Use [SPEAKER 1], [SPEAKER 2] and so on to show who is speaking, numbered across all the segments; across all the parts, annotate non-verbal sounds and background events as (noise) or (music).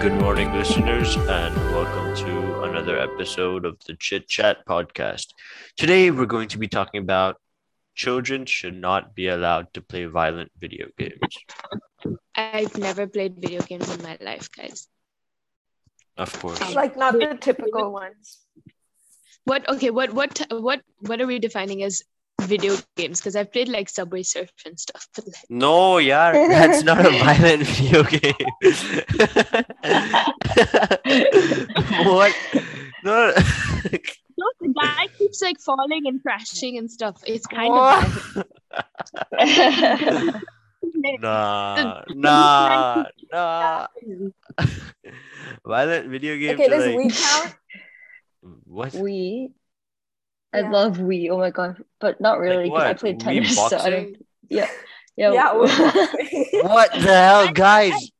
[SPEAKER 1] Good morning, listeners, and welcome to another episode of the Chit Chat podcast. Today, we're going to be talking about children should not be allowed to play violent video games.
[SPEAKER 2] I've never played video games in my life, guys.
[SPEAKER 1] Of course.
[SPEAKER 3] like not the typical ones.
[SPEAKER 2] What? Okay. What? What? What? What are we defining as video games? Because I've played like Subway Surf and stuff. But like,
[SPEAKER 1] No, yeah, that's not a violent (laughs) video game. (laughs) what? No. (laughs)
[SPEAKER 2] no, the guy keeps like falling and crashing and stuff. It's kind of.
[SPEAKER 1] Nah, nah, nah. Violent video games.
[SPEAKER 3] Okay,
[SPEAKER 1] are
[SPEAKER 3] does
[SPEAKER 1] like,
[SPEAKER 3] we count?
[SPEAKER 1] What?
[SPEAKER 4] Wii. I
[SPEAKER 3] Yeah.
[SPEAKER 4] love Wii. Oh my god, but not really because I
[SPEAKER 1] what?
[SPEAKER 4] played
[SPEAKER 1] Wii
[SPEAKER 4] tennis. So I don't. Yeah. Yeah.
[SPEAKER 3] Yeah. we- (laughs) (laughs)
[SPEAKER 1] What the hell, guys?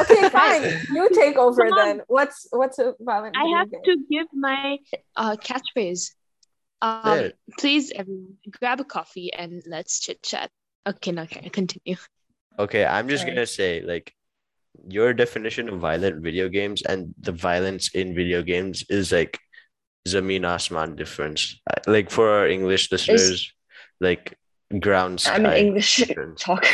[SPEAKER 3] okay, (laughs) fine. You take over then. What's what's a violent
[SPEAKER 2] I have
[SPEAKER 3] game?
[SPEAKER 2] to give my uh, catchphrase. Um,
[SPEAKER 1] Say
[SPEAKER 2] please, everyone, grab a coffee and let's chit chat. Okay, no, okay, continue.
[SPEAKER 1] Okay, I'm just
[SPEAKER 4] Sorry.
[SPEAKER 1] gonna say, like, your definition of violent video games and the violence in video games is like Zamin Asman difference. Uh, Like for our English listeners, like ground sky.
[SPEAKER 4] I'm an English
[SPEAKER 1] difference. (laughs)
[SPEAKER 4] talker.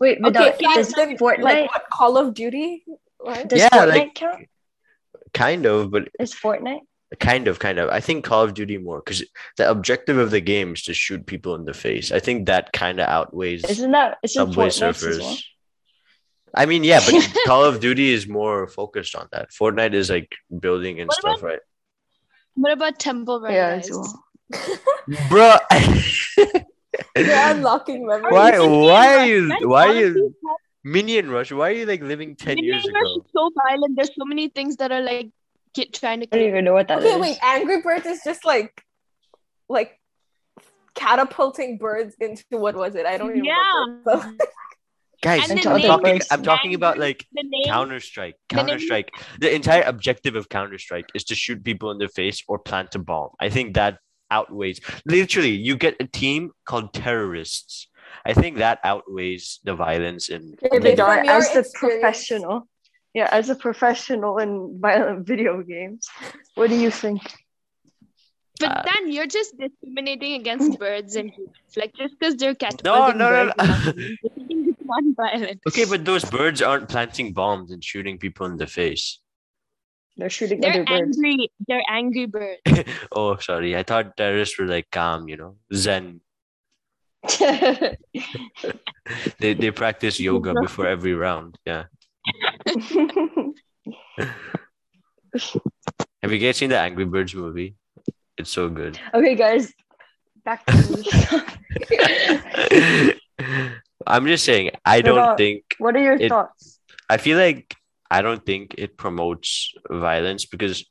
[SPEAKER 4] Wait, but
[SPEAKER 3] Okay,
[SPEAKER 4] now,
[SPEAKER 3] fine.
[SPEAKER 4] does
[SPEAKER 3] Then,
[SPEAKER 4] Fortnite?
[SPEAKER 3] like what Call of Duty? What?
[SPEAKER 4] does
[SPEAKER 1] Yeah,
[SPEAKER 4] Fortnite
[SPEAKER 1] like-
[SPEAKER 4] count?
[SPEAKER 1] Kind of, but
[SPEAKER 4] Is Fortnite?
[SPEAKER 1] kind of, kind of. I think Call of Duty more because the objective of the game is to shoot people in the face. I think that kind of outweighs
[SPEAKER 4] Isn't that? Isn't
[SPEAKER 1] Subway
[SPEAKER 4] Fortnite as
[SPEAKER 1] Surfers.
[SPEAKER 4] well?
[SPEAKER 1] I mean, yeah, but (laughs) Call of Duty is more focused on that. Fortnite is like building and
[SPEAKER 2] What
[SPEAKER 1] stuff, right?
[SPEAKER 2] What about Temple Run?
[SPEAKER 4] Yeah,
[SPEAKER 2] guys?
[SPEAKER 4] well.
[SPEAKER 1] Bro,
[SPEAKER 3] You're unlocking memories.
[SPEAKER 1] why? Why are you? Why are
[SPEAKER 2] honestly,
[SPEAKER 1] you? Minion Rush. Why are you like living ten
[SPEAKER 2] Minion
[SPEAKER 1] years
[SPEAKER 2] Rush
[SPEAKER 1] ago?
[SPEAKER 2] is so violent. There's so many things that are like get, trying to
[SPEAKER 4] I don't
[SPEAKER 2] kill.
[SPEAKER 4] even know what that is.
[SPEAKER 3] Okay, wait. Angry Birds is just like, like, catapulting birds into what was it? I don't even know.
[SPEAKER 2] Yeah.
[SPEAKER 3] remember. So- (laughs)
[SPEAKER 1] Guys, I'm talking. I'm talking about like. Counter Strike. Counter Strike. The entire objective of Counter Strike is to shoot people in the face or plant a bomb. I think that outweighs. Literally, you get a team called terrorists. I think that outweighs the violence in.
[SPEAKER 3] Okay,
[SPEAKER 4] Okay,
[SPEAKER 3] but
[SPEAKER 4] Dara,
[SPEAKER 3] from your
[SPEAKER 4] as the
[SPEAKER 3] experience-
[SPEAKER 4] professional, yeah, as a professional in violent (laughs) video games, what do you think?
[SPEAKER 2] But
[SPEAKER 1] Uh,
[SPEAKER 2] then you're just discriminating against (laughs) birds and humans. Like just because they're
[SPEAKER 1] No, no, no, no. (laughs)
[SPEAKER 2] doesn't non-violent.
[SPEAKER 1] Okay, but those birds aren't planting bombs and shooting people in the face.
[SPEAKER 4] They're shooting
[SPEAKER 2] They're
[SPEAKER 4] other birds.
[SPEAKER 2] angry. They're angry birds. (laughs)
[SPEAKER 1] oh, sorry. I thought terrorists were like calm, you know, zen. (laughs) They they practice yoga (laughs) before every round. Yeah. Have you guys seen the Angry Birds movie? It's so good.
[SPEAKER 4] okay, guys, back to the
[SPEAKER 1] I'm just saying, I
[SPEAKER 4] What
[SPEAKER 1] don't
[SPEAKER 4] about-
[SPEAKER 1] think
[SPEAKER 4] What are your
[SPEAKER 1] It-
[SPEAKER 4] thoughts?
[SPEAKER 1] I feel like I don't think it promotes violence because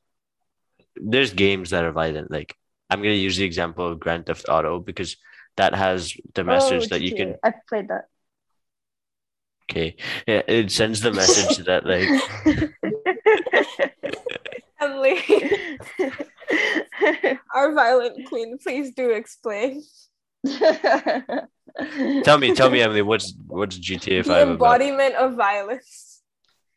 [SPEAKER 1] there's games that are violent. Like I'm gonna use the example of Grand Theft Auto because that has the oh, message
[SPEAKER 4] Oh,
[SPEAKER 1] that you
[SPEAKER 4] GTA.
[SPEAKER 1] can
[SPEAKER 4] I've played that.
[SPEAKER 1] okay. Yeah, it sends the message that like
[SPEAKER 3] Emily, (laughs) our violent queen, please do explain. (laughs)
[SPEAKER 1] tell me, tell me, (laughs) Emily, what's what's GTA
[SPEAKER 3] The
[SPEAKER 1] Five about?
[SPEAKER 3] embodiment of violence.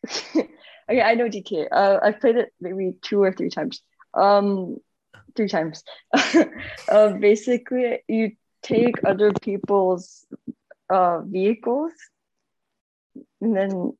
[SPEAKER 3] (laughs)
[SPEAKER 4] okay, I know GTA. Uh, I've played it maybe two or three times. Um, three times. (laughs) uh, basically, you take other people's uh vehicles and then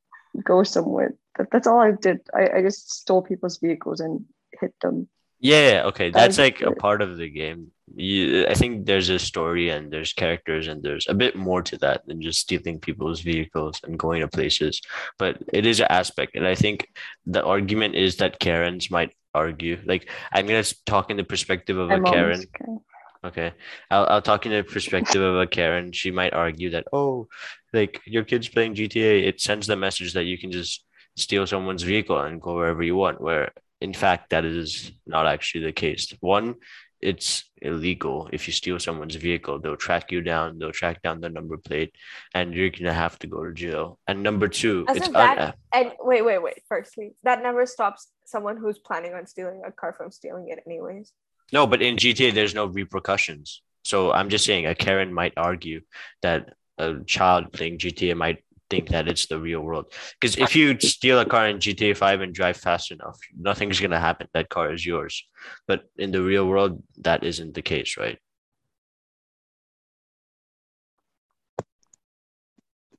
[SPEAKER 4] go somewhere. That, that's all I did. I, I just stole people's vehicles and hit them.
[SPEAKER 1] Yeah, yeah, okay. That's like a part of the game. You, I think there's a story and there's characters and there's a bit more to that than just stealing people's vehicles and going to places. But it is an aspect, and I think the argument is that Karens might argue. Like I'm gonna talk in the perspective of a
[SPEAKER 4] I'm
[SPEAKER 1] Karen.
[SPEAKER 4] Karen.
[SPEAKER 1] Okay, I'll I'll talk in the perspective of a Karen. She might argue that oh, like your kid's playing GTA, it sends the message that you can just steal someone's vehicle and go wherever you want. Where in fact that is not actually the case. One, it's illegal if you steal someone's vehicle. They'll track you down. They'll track down the number plate, and you're gonna have to go to jail. And number two,
[SPEAKER 3] As
[SPEAKER 1] it's
[SPEAKER 3] that-
[SPEAKER 1] un-
[SPEAKER 3] And wait, wait, wait. Firstly, that never stops someone who's planning on stealing a car from stealing it, anyways.
[SPEAKER 1] No, but in GTA, there's no repercussions. So I'm just saying a Karen might argue that a child playing GTA might think that it's the real world. Because if you steal a car in GTA 5 and drive fast enough, nothing's gonna happen. That car is yours. But in the real world, that isn't the case, right?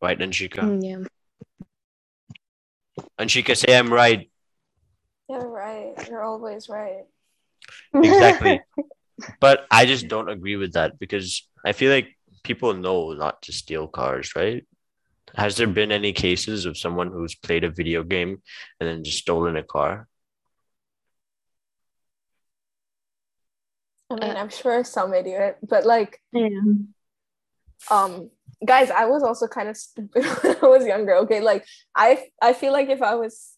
[SPEAKER 1] Right, Anshika?
[SPEAKER 2] Mm, yeah.
[SPEAKER 1] Anshika, say I'm right.
[SPEAKER 3] You're right. You're always right.
[SPEAKER 1] Exactly. (laughs) but I just don't agree with that because I feel like people know not to steal cars, right? Has there been any cases of someone who's played a video game and then just stolen a car?
[SPEAKER 3] I mean,
[SPEAKER 2] Uh,
[SPEAKER 3] I'm sure some idiot, but like,
[SPEAKER 4] Yeah.
[SPEAKER 3] um, guys, I was also kind of stupid (laughs) when I was younger. Okay, like I, I feel like if I was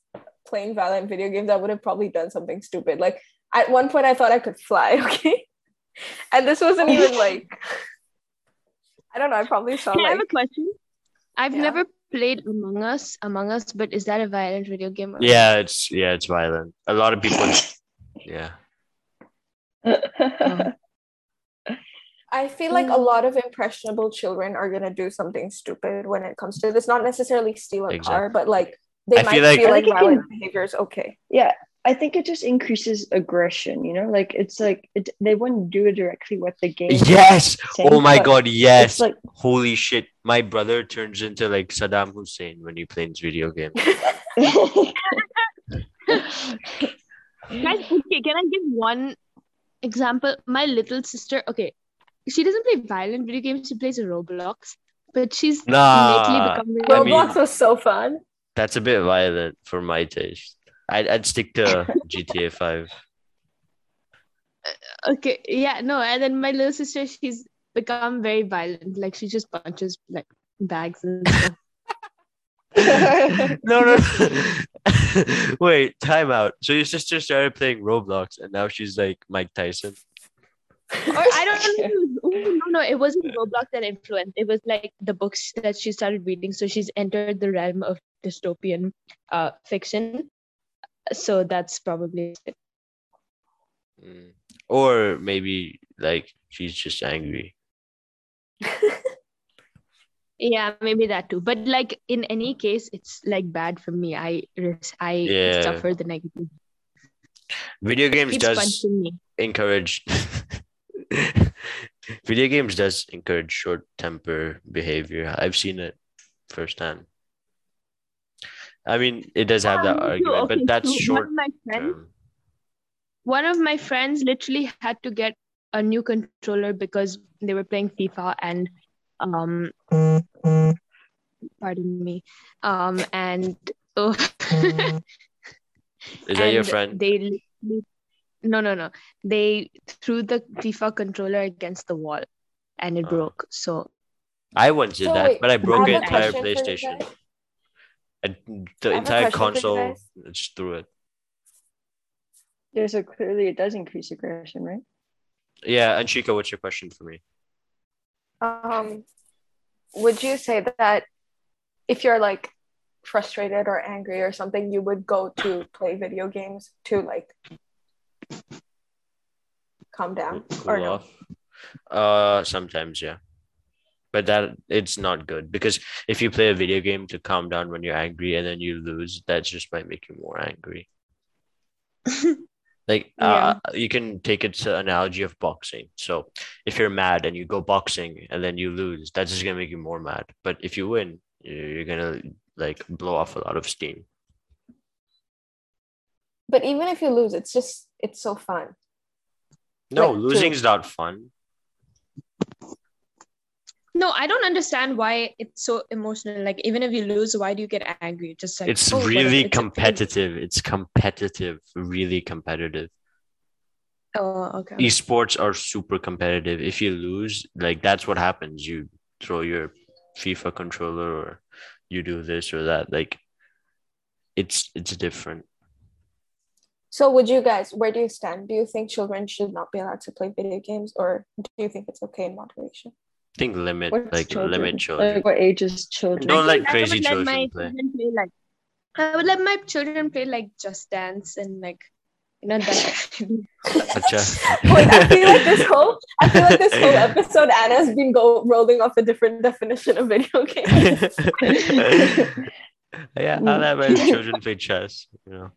[SPEAKER 3] playing Valorant video games, I would have probably done something stupid. Like at one point, I thought I could fly. (laughs) Okay, and this wasn't even (laughs) like, I don't know. I probably saw
[SPEAKER 2] Hey, I have a
[SPEAKER 3] like,
[SPEAKER 2] question. I've
[SPEAKER 3] Yeah.
[SPEAKER 2] never played Among Us. Among Us, but is that a violent video game? or-
[SPEAKER 1] Yeah, it's yeah, it's violent. A lot of people yeah.
[SPEAKER 3] Um, (laughs) I feel like a um, lot of impressionable children are gonna do something stupid when it comes to this. Not necessarily steal a car, but like they
[SPEAKER 1] I
[SPEAKER 3] might
[SPEAKER 1] feel like-
[SPEAKER 3] feel like violent
[SPEAKER 4] can-
[SPEAKER 3] behavior is okay.
[SPEAKER 4] yeah i think it just increases aggression you know like it's like it, they wouldn't do it directly what the game
[SPEAKER 1] Yes.
[SPEAKER 4] saying,
[SPEAKER 1] Oh my
[SPEAKER 4] but
[SPEAKER 1] god,
[SPEAKER 4] it's
[SPEAKER 1] yes.
[SPEAKER 4] like
[SPEAKER 1] Holy shit. My brother turns into like Saddam Hussein when he plays video games. (laughs)
[SPEAKER 2] Guys, okay, can I give one example? My little sister, okay, she doesn't play violent video games, she plays Roblox, but she's lately
[SPEAKER 1] Nah.
[SPEAKER 2] become very
[SPEAKER 1] I mean-
[SPEAKER 3] Roblox was so fun.
[SPEAKER 1] That's a bit violent for my taste. I'd, I'd stick to (laughs) GTA 5.
[SPEAKER 2] Uh, okay, yeah, no, and then my little sister, she's become very violent. Like she just punches like bags and (laughs) stuff.
[SPEAKER 1] no, no. (laughs) Wait, time out. So your sister started playing Roblox and now she's like Mike Tyson.
[SPEAKER 2] or I don't know. Ooh, no, no, it wasn't Roblox that influenced. It was like the books that she started reading. So she's entered the realm of dystopian uh, fiction. So that's probably it.
[SPEAKER 1] Mm. Or maybe like she's just angry. (laughs)
[SPEAKER 2] Yeah, maybe that too. But like in any case, it's like bad for me. I I
[SPEAKER 1] Yeah.
[SPEAKER 2] suffer the negative.
[SPEAKER 1] Video games does encourage (laughs) video games does encourage short temper behavior. I've seen it firsthand. I mean, it does have that
[SPEAKER 2] Um,
[SPEAKER 1] argument,
[SPEAKER 2] okay,
[SPEAKER 1] but that's
[SPEAKER 2] so
[SPEAKER 1] short
[SPEAKER 2] One of my friends, one of my friends literally had to get a new controller because they were playing FIFA and um pardon me um and oh,
[SPEAKER 1] Is that your (laughs) friend?
[SPEAKER 2] They no no no they threw the FIFA controller against the wall and it
[SPEAKER 1] Oh.
[SPEAKER 2] broke. So
[SPEAKER 1] I once did
[SPEAKER 3] So
[SPEAKER 1] that,
[SPEAKER 3] wait,
[SPEAKER 1] but I broke
[SPEAKER 2] I
[SPEAKER 1] an entire
[SPEAKER 3] question for you
[SPEAKER 1] PlayStation.
[SPEAKER 3] guys.
[SPEAKER 1] I, the
[SPEAKER 3] I
[SPEAKER 1] entire
[SPEAKER 3] question for you
[SPEAKER 1] console,
[SPEAKER 3] guys.
[SPEAKER 1] I just threw it.
[SPEAKER 4] yeah so clearly it does increase aggression right
[SPEAKER 1] Yeah, Anshika, what's your question for me?
[SPEAKER 3] Um, would you say that if you're like frustrated or angry or something, you would go to play video games to like calm down
[SPEAKER 1] Cool
[SPEAKER 3] or no?
[SPEAKER 1] off? Uh, sometimes, yeah. But that it's not good because if you play a video game to calm down when you're angry and then you lose, that just might make you more angry. (laughs) Like uh, you can take it to analogy of boxing. So if you're mad and you go boxing and then you lose, that's just gonna make you more mad. But if you win, you're gonna like blow off a lot of steam.
[SPEAKER 3] But even if you lose, it's just it's so fun.
[SPEAKER 1] No,
[SPEAKER 3] Like, to-
[SPEAKER 1] losing's not fun.
[SPEAKER 2] No, I don't understand why it's so emotional. Like even if you lose, why do you get angry? Just like
[SPEAKER 1] It's
[SPEAKER 2] oh,
[SPEAKER 1] really
[SPEAKER 2] it's
[SPEAKER 1] competitive. It's competitive, really competitive.
[SPEAKER 2] Oh, okay.
[SPEAKER 1] Esports are super competitive. If you lose, like that's what happens. You throw your FIFA controller or you do this or that. Like it's it's different.
[SPEAKER 3] So would you guys, where do you stand? Do you think children should not be allowed to play video games or do you think it's okay in moderation?
[SPEAKER 1] I think limit
[SPEAKER 4] What's
[SPEAKER 1] like
[SPEAKER 4] children?
[SPEAKER 1] limit children.
[SPEAKER 4] like what age is children
[SPEAKER 1] Don't let
[SPEAKER 2] I would
[SPEAKER 1] crazy
[SPEAKER 2] let my
[SPEAKER 1] children play.
[SPEAKER 2] children play like I would let my children play like Just Dance and like You know that. (laughs)
[SPEAKER 1] Acha.
[SPEAKER 3] Wait, (laughs) I feel like this (laughs) whole I feel like this whole episode Anna's been go rolling off a different definition of video game.
[SPEAKER 1] yeah, I'll let my children play chess. You know.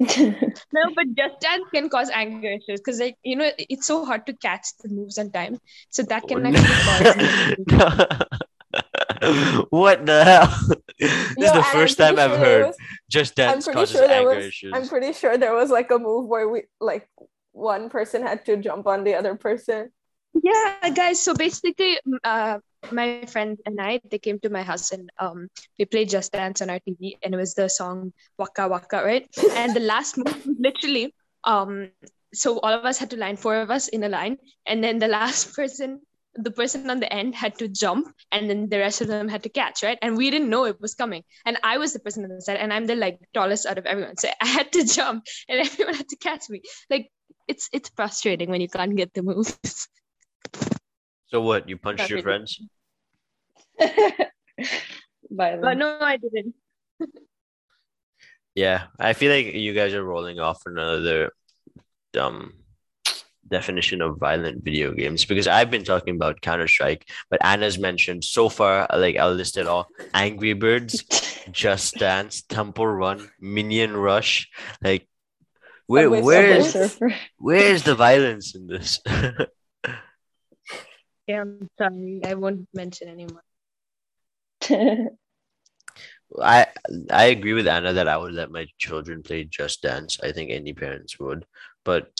[SPEAKER 1] (laughs)
[SPEAKER 2] no, but just dance can cause anger issues because, like, you know, it's so hard to catch the moves on time. So that can actually cause. (laughs)
[SPEAKER 1] what the hell? (laughs) this
[SPEAKER 3] Yo,
[SPEAKER 1] is the
[SPEAKER 3] I'm
[SPEAKER 1] first
[SPEAKER 3] pretty
[SPEAKER 1] time I've heard
[SPEAKER 3] was-
[SPEAKER 1] just dance causes
[SPEAKER 3] sure
[SPEAKER 1] anger
[SPEAKER 3] was
[SPEAKER 1] issues.
[SPEAKER 3] I'm pretty sure there was like a move where we like one person had to jump on the other person.
[SPEAKER 2] Yeah, guys. So basically, uh, my friend and I they came to my house and um we played Just Dance on our TV and it was the song Waka Waka, right? And the last (laughs) move literally um so all of us had to line four of us in a line. And then the last (laughs) person the person on the end had to jump and then the rest of them had to catch right? And we didn't know it was coming. And i was the person on the side and i'm the like tallest out of everyone. So i had to (laughs) jump and everyone had to catch me. Like it's it's frustrating when you can't get the moves
[SPEAKER 1] So what? You punched
[SPEAKER 2] Not
[SPEAKER 1] your
[SPEAKER 2] really.
[SPEAKER 1] friends? (laughs)
[SPEAKER 4] Violent.
[SPEAKER 2] but no i didn't (laughs)
[SPEAKER 1] Yeah, I feel like you guys are rolling off another um definition of violent video games because I've been talking about Counter Strike, but Anna's mentioned so far. Like I'll list it all: Angry Birds, (laughs) Just Dance, Temple Run, Minion Rush. Like, where where's, where's the violence in this?
[SPEAKER 2] Yeah i'm sorry i won't mention anymore (laughs)
[SPEAKER 1] I I agree with Anna that I would let my children play Just Dance. I think any parents would, but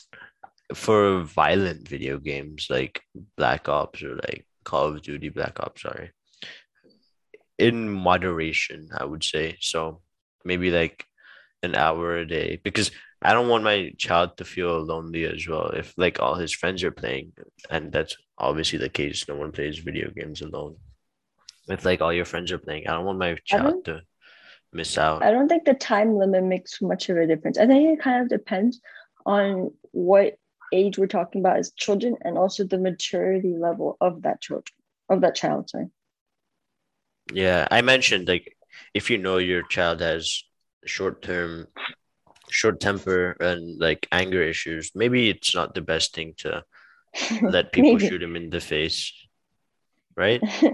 [SPEAKER 1] for violent video games like Black Ops or like Call of Duty Black Ops, sorry, in moderation, I would say. So maybe like an hour a day because I don't want my child to feel lonely as well. If like all his friends are playing, and that's obviously the case, no one plays video games alone. If like all your friends are playing, I don't want my child to miss out.
[SPEAKER 4] I don't think the time limit makes much of a difference. I think it kind of depends on what age we're talking about as children and also the maturity level of that children of that child. Sorry.
[SPEAKER 1] Yeah, I mentioned like if you know your child has short term, short temper and like anger issues, maybe it's not the best thing to (laughs) let people shoot him in the face, right? (laughs)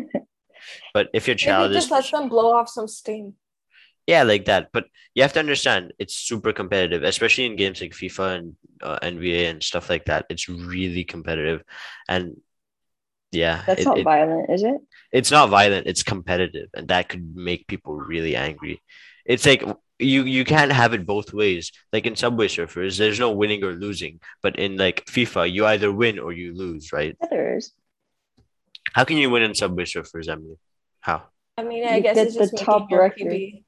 [SPEAKER 1] But if your
[SPEAKER 3] Maybe
[SPEAKER 1] child
[SPEAKER 3] just
[SPEAKER 1] is
[SPEAKER 3] let them blow off some steam.
[SPEAKER 1] yeah, like that. But you have to understand it's super competitive, especially in games like FIFA and uh, NBA and stuff like that. It's really competitive, and yeah,
[SPEAKER 4] That's
[SPEAKER 1] it-
[SPEAKER 4] not
[SPEAKER 1] it-
[SPEAKER 4] violent, is it?
[SPEAKER 1] it's not violent it's competitive and that could make people really angry it's like you you can't have it both ways like in subway surfers there's no winning or losing but in like fifa you either win or you lose right
[SPEAKER 4] Yeah, there is.
[SPEAKER 1] how can you win in subway surfers emily how
[SPEAKER 3] I mean, I
[SPEAKER 4] You
[SPEAKER 3] guess it's
[SPEAKER 4] the
[SPEAKER 3] just
[SPEAKER 4] top record.
[SPEAKER 3] PB.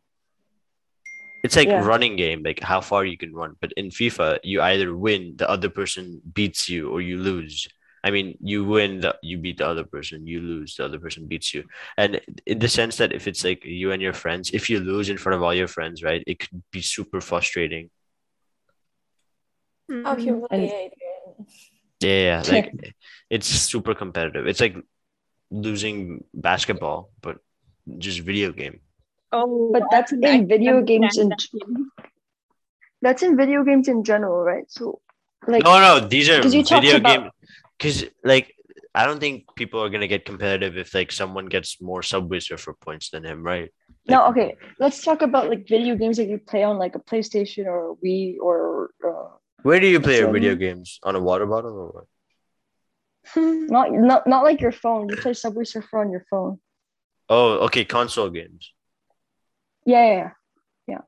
[SPEAKER 1] it's like
[SPEAKER 4] Yeah.
[SPEAKER 1] running game like how far you can run but in fifa you either win the other person beats you or you lose i mean you win the, you beat the other person you lose the other person beats you. And in the sense that if it's like you and your friends if you lose in front of all your friends right it could be super frustrating.
[SPEAKER 3] How
[SPEAKER 2] Mhm.
[SPEAKER 3] humiliating.
[SPEAKER 1] yeah, yeah like (laughs) it's super competitive. It's like losing basketball but just video game.
[SPEAKER 2] Oh,
[SPEAKER 4] But that's in
[SPEAKER 2] can
[SPEAKER 4] video games in that's in video games in general, right? So like
[SPEAKER 1] no no these are
[SPEAKER 4] you talked
[SPEAKER 1] video
[SPEAKER 4] about-
[SPEAKER 1] game because like i don't think people are gonna get competitive if like someone gets more subway surfer points than him right
[SPEAKER 4] no, okay. Let's talk about like video games that you play on like a PlayStation or a Wii or uh,
[SPEAKER 1] where do you play your video games on a water bottle or what (laughs)
[SPEAKER 4] not not not like your phone. You play Subway Surfer on your phone.
[SPEAKER 1] oh okay console games
[SPEAKER 4] yeah, yeah. yeah.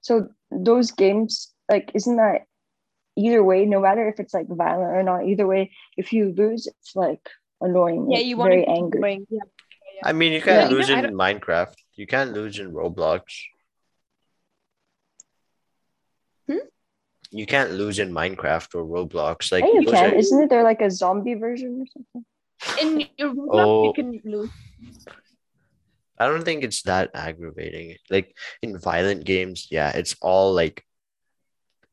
[SPEAKER 4] So those games, like, isn't that either way? No matter if it's like violent or not, either way, if you lose, it's like annoying.
[SPEAKER 2] Yeah, you want
[SPEAKER 4] very
[SPEAKER 2] to keep
[SPEAKER 4] angry.
[SPEAKER 2] going. Yeah.
[SPEAKER 1] i mean you can't
[SPEAKER 2] Yeah, you
[SPEAKER 1] lose
[SPEAKER 2] know,
[SPEAKER 1] in minecraft you can't lose in roblox
[SPEAKER 2] Hmm?
[SPEAKER 1] you can't lose in minecraft or roblox like
[SPEAKER 4] yeah, you can.
[SPEAKER 1] are-
[SPEAKER 4] Isn't it there like a zombie version or something?
[SPEAKER 2] In your Roblox,
[SPEAKER 1] Oh.
[SPEAKER 2] you can lose.
[SPEAKER 1] I don't think it's that aggravating. Like in violent games, yeah, it's all like.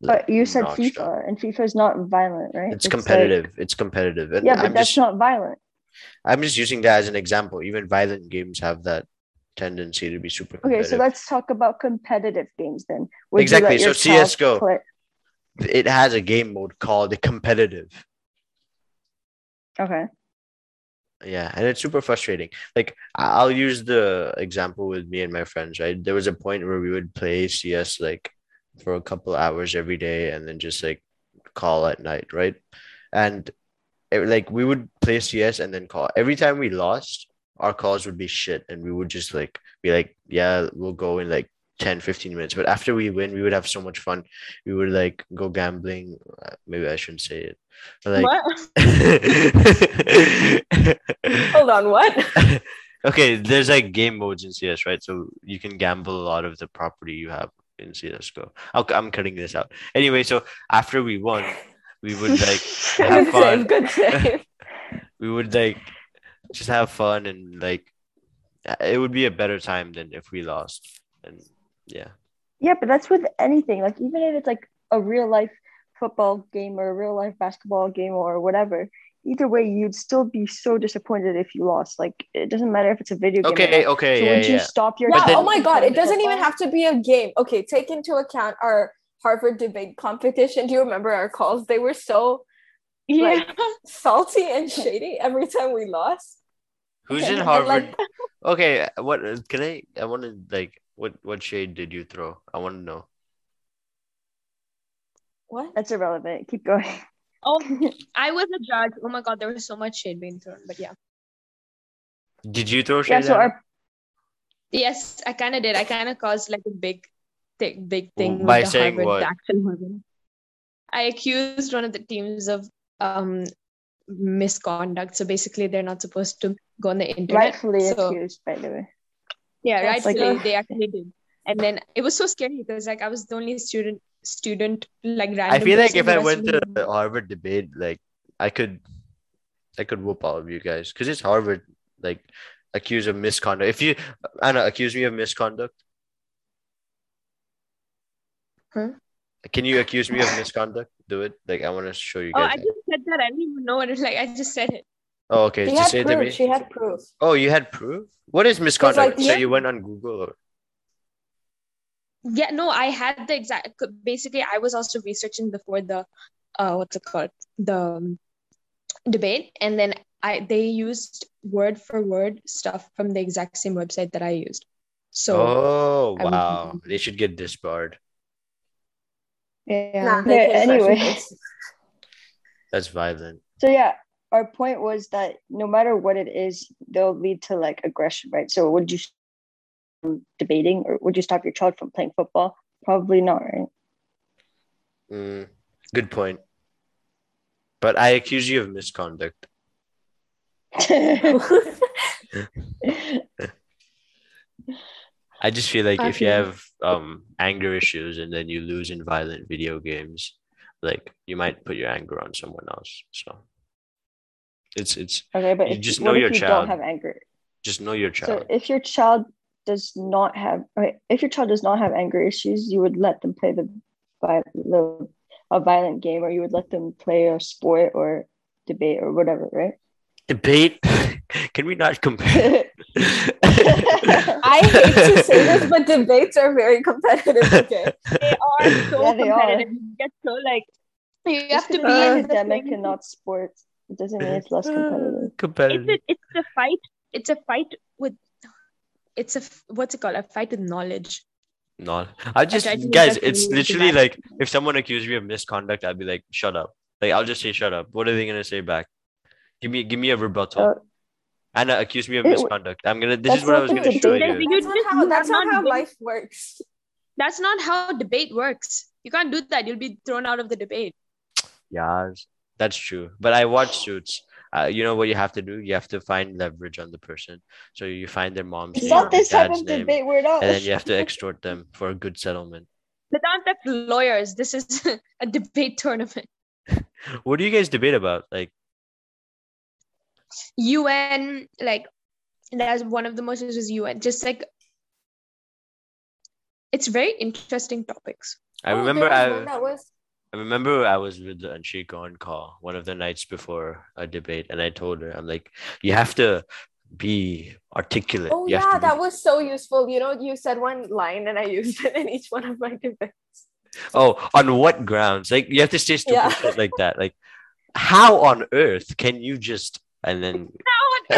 [SPEAKER 4] But you said FIFA, and FIFA is not violent, right?
[SPEAKER 1] It's
[SPEAKER 4] like-
[SPEAKER 1] competitive. it's competitive, and
[SPEAKER 4] yeah, but
[SPEAKER 1] I'm
[SPEAKER 4] that's
[SPEAKER 1] just
[SPEAKER 4] not violent.
[SPEAKER 1] I'm just using that as an example. Even violent games have that tendency to be super
[SPEAKER 4] Okay, so let's talk about competitive games then. Would
[SPEAKER 1] Exactly, so CS:GO.
[SPEAKER 4] play-
[SPEAKER 1] it has a game mode called the competitive.
[SPEAKER 4] Okay.
[SPEAKER 1] Yeah, and it's super frustrating. Like I'll use the example with me and my friends, right? There was a point where we would play CS like for a couple hours every day and then just like call at night, right? And it, like we would play CS and then call. Every time we lost, our calls would be shit and we would just like be like, yeah, we'll go in like 10, 15 minutes. But after we win, we would have so much fun. We would like go gambling. Uh, Maybe I shouldn't say it. But, like (laughs)
[SPEAKER 3] Hold on, what? (laughs)
[SPEAKER 1] okay, there's like game modes in CS, right? So you can gamble a lot of the property you have in CS:GO. I'll, I'm cutting this out. Anyway, so after we won, we would (laughs) like have
[SPEAKER 3] good
[SPEAKER 1] fun.
[SPEAKER 3] save, good (laughs) save.
[SPEAKER 1] we would like just have fun and like it would be a better time than if we lost. And yeah,
[SPEAKER 4] Yeah, but that's with anything. Like even if it's like a real life football game or a real life basketball game or whatever, either way, you'd still be so disappointed if you lost. Like it doesn't matter if it's a video game. or
[SPEAKER 1] okay,
[SPEAKER 4] not.
[SPEAKER 1] okay,
[SPEAKER 4] So
[SPEAKER 1] yeah,
[SPEAKER 4] would you stop your?
[SPEAKER 3] Yeah,
[SPEAKER 1] then-
[SPEAKER 3] oh my god, it doesn't even have to be a game. Okay, take into account our Harvard debate competition. Do you remember our calls? They were so
[SPEAKER 2] Yeah.
[SPEAKER 3] Like- salty and shady every time we lost.
[SPEAKER 1] Who's
[SPEAKER 3] Okay,
[SPEAKER 1] in Harvard?
[SPEAKER 3] like- (laughs)
[SPEAKER 1] okay, what can I? I want to like what what shade did you throw? I want to know.
[SPEAKER 3] What?
[SPEAKER 4] That's irrelevant. Keep going.
[SPEAKER 2] Oh, (laughs) I was a judge. Oh my god, there was so much shade being thrown. But yeah.
[SPEAKER 1] Did you throw shade?
[SPEAKER 4] Yeah.
[SPEAKER 1] shade?
[SPEAKER 4] So our
[SPEAKER 2] Yes, I kind of did. I kind of caused like a big, thing, big thing
[SPEAKER 1] By
[SPEAKER 2] with the
[SPEAKER 1] saying
[SPEAKER 2] Harvard,
[SPEAKER 1] what?
[SPEAKER 2] the actual Harvard. I accused one of the teams of um misconduct. So basically, they're not supposed to go on the internet.
[SPEAKER 4] rightfully
[SPEAKER 2] So-
[SPEAKER 4] accused, by the way.
[SPEAKER 2] Yeah,
[SPEAKER 3] That's
[SPEAKER 2] rightfully
[SPEAKER 3] like-
[SPEAKER 2] they actually did. And then it was so scary because like I was the only student student like random.
[SPEAKER 1] I feel like if I went to
[SPEAKER 2] them-
[SPEAKER 1] the Harvard debate, like I could, I could whoop all of you guys because it's Harvard. Like accused of misconduct. If you Anna accuse me of misconduct,
[SPEAKER 2] Huh?
[SPEAKER 1] can you accuse me of misconduct? Do it. Like I want to show you
[SPEAKER 2] Oh,
[SPEAKER 1] guys.
[SPEAKER 2] I just said that. I didn't even know what it like. I just said it.
[SPEAKER 1] oh, okay.
[SPEAKER 3] She
[SPEAKER 1] Just
[SPEAKER 3] had
[SPEAKER 1] say it to
[SPEAKER 3] proof.
[SPEAKER 1] me.
[SPEAKER 3] She had proof.
[SPEAKER 1] Oh, you had proof. What is misconduct? so
[SPEAKER 3] yeah.
[SPEAKER 1] you went on Google. Or...
[SPEAKER 2] Yeah, no, I had the exact. Basically, I was also researching before the, uh, what's it called, the um, debate, and then I they used word for word stuff from the exact same website that I used. So
[SPEAKER 1] oh
[SPEAKER 2] I was-
[SPEAKER 1] wow, they should get disbarred.
[SPEAKER 4] Yeah.
[SPEAKER 3] Nah,
[SPEAKER 4] Yeah, anyway, (laughs)
[SPEAKER 1] That's violent.
[SPEAKER 4] so yeah, our point was that no matter what it is, they'll lead to like aggression, right? So would you stop from debating or would you stop your child from playing football? Probably not, right?
[SPEAKER 1] Mm, good point. But I accuse you of misconduct. (laughs) I just feel like if you have um anger issues and then you lose in violent video games, like you might put your anger on someone else. So it's it's
[SPEAKER 4] okay, but
[SPEAKER 1] You
[SPEAKER 4] if,
[SPEAKER 1] just know your
[SPEAKER 4] you
[SPEAKER 1] child.
[SPEAKER 4] don't have anger?
[SPEAKER 1] just know your child.
[SPEAKER 4] So
[SPEAKER 1] child.
[SPEAKER 4] if your child does not have, okay, if your child does not have anger issues, you would let them play the, the a violent game, or you would let them play a sport or debate or whatever, right?
[SPEAKER 1] Debate. (laughs) Can we not compare? (laughs)
[SPEAKER 3] I hate to say this, but debates are very competitive. Okay.
[SPEAKER 2] they are so (laughs)
[SPEAKER 4] Yeah, they are.
[SPEAKER 2] competitive. You get so like you
[SPEAKER 4] Just
[SPEAKER 2] have to be in the
[SPEAKER 4] academic and not sports, it doesn't mean it's less uh, competitive.
[SPEAKER 2] It's
[SPEAKER 1] competitive.
[SPEAKER 2] a, it's a fight. It's a fight with. It's a what's it called? A fight with knowledge.
[SPEAKER 1] No, I just
[SPEAKER 2] tried to
[SPEAKER 1] guys, it's literally like if someone accused me of misconduct, I'd be like, shut up. Like I'll just say shut up. What are they gonna say back? Give me give me a rebuttal.
[SPEAKER 4] Uh,
[SPEAKER 1] Anna accused me of
[SPEAKER 4] it-
[SPEAKER 1] misconduct. I'm gonna this is what I was gonna show you.
[SPEAKER 2] You
[SPEAKER 3] That's not how, that's not
[SPEAKER 2] not
[SPEAKER 3] how life works.
[SPEAKER 2] That's not how debate works. You can't do that. You'll be thrown out of the debate.
[SPEAKER 1] Yeah, that's true. But I watch suits. Uh, you know what you have to do? You have to find leverage on the person. So you find their mom's
[SPEAKER 4] It's
[SPEAKER 1] name,
[SPEAKER 4] not
[SPEAKER 1] their
[SPEAKER 4] this type
[SPEAKER 1] dad's
[SPEAKER 4] of
[SPEAKER 1] name,
[SPEAKER 4] debate. We're
[SPEAKER 1] and then you have to extort them for a good settlement.
[SPEAKER 2] But aren't like lawyers. This is (laughs) a debate tournament. (laughs)
[SPEAKER 1] What do you guys debate about? Like,
[SPEAKER 2] UN, like that's one of the most is UN. Just like it's very interesting topics.
[SPEAKER 1] I
[SPEAKER 3] Oh,
[SPEAKER 1] remember
[SPEAKER 3] there
[SPEAKER 1] I,
[SPEAKER 3] one that was
[SPEAKER 1] I remember I was with Anshika on call one of the nights before a debate, and I told her, I'm like, you have to be articulate.
[SPEAKER 3] Oh
[SPEAKER 1] you have
[SPEAKER 3] yeah,
[SPEAKER 1] be-
[SPEAKER 3] that was so useful. You know, you said one line and I (laughs) used it in each one of my debates.
[SPEAKER 1] Oh, on what grounds? Like you have to say stupid
[SPEAKER 3] Yeah.
[SPEAKER 1] like that. Like, how on earth can you just and then? (laughs) (laughs)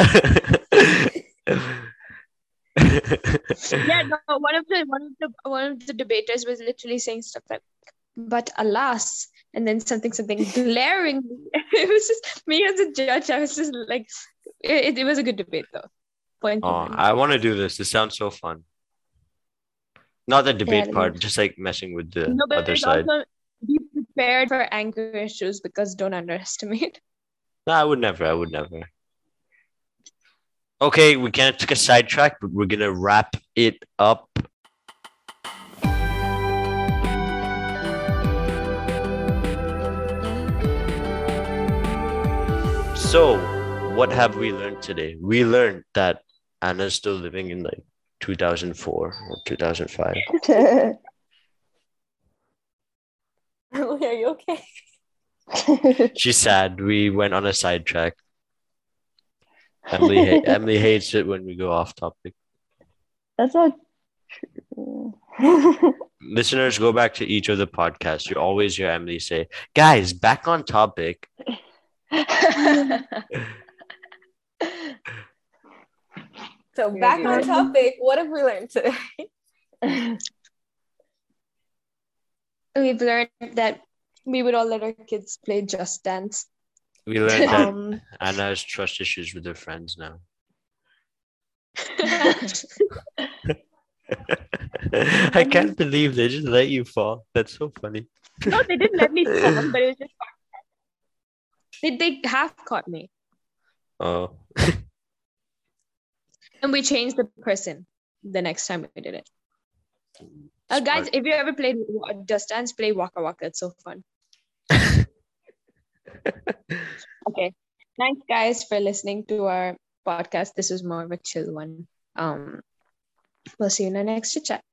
[SPEAKER 2] yeah, no, one of the one of the one of the debaters was literally saying stuff like, "But alas," and then something something glaring. (laughs) It was just me as a judge. I was just like, it, it was a good debate though. Point.
[SPEAKER 1] oh. I want to do this. This sounds so fun. Not the debate
[SPEAKER 2] it
[SPEAKER 1] part, just like messing with the
[SPEAKER 2] no,
[SPEAKER 1] other side.
[SPEAKER 2] be prepared for anger issues because don't underestimate. (laughs)
[SPEAKER 1] No, I would never. I would never. Okay, we kind of took a sidetrack, but we're gonna wrap it up. So, what have we learned today? We learned that Anna's still living in like 2004 or 2005.
[SPEAKER 3] Emily, (laughs) are you okay? (laughs)
[SPEAKER 1] She's sad. We went on a sidetrack. Emily, ha- Emily hates it when we go off topic.
[SPEAKER 4] That's not true. (laughs)
[SPEAKER 1] listeners go back to each of the podcasts you always hear emily say guys back on topic (laughs)
[SPEAKER 3] So
[SPEAKER 4] You're
[SPEAKER 3] back on topic. What have we learned today? (laughs)
[SPEAKER 2] We've learned that we would all let our kids play Just Dance.
[SPEAKER 1] we learned that
[SPEAKER 2] Um,
[SPEAKER 1] anna has trust issues with her friends now i can't believe they just let you fall that's (laughs) so funny
[SPEAKER 2] no, they didn't let me fall, but it was just they, they half caught me.
[SPEAKER 1] oh (laughs)
[SPEAKER 2] And we changed the person the next time we did it. Uh, guys, if you ever played Just Dance, play Waka Waka. It's so fun. (laughs) Okay. Thanks, guys, for listening to our podcast. This was more of a chill one. Um, we'll see you in the next chat.